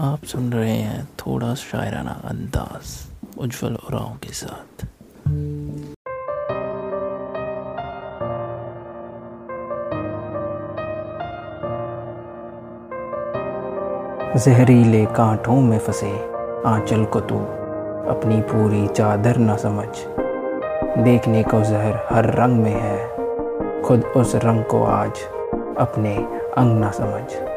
आप सुन रहे हैं थोड़ा शायराना अंदाज, उज्जवल उराव के साथ। जहरीले कांटों में फंसे आंचल को तू अपनी पूरी चादर न समझ। देखने को जहर हर रंग में है, खुद उस रंग को आज अपने अंग ना समझ।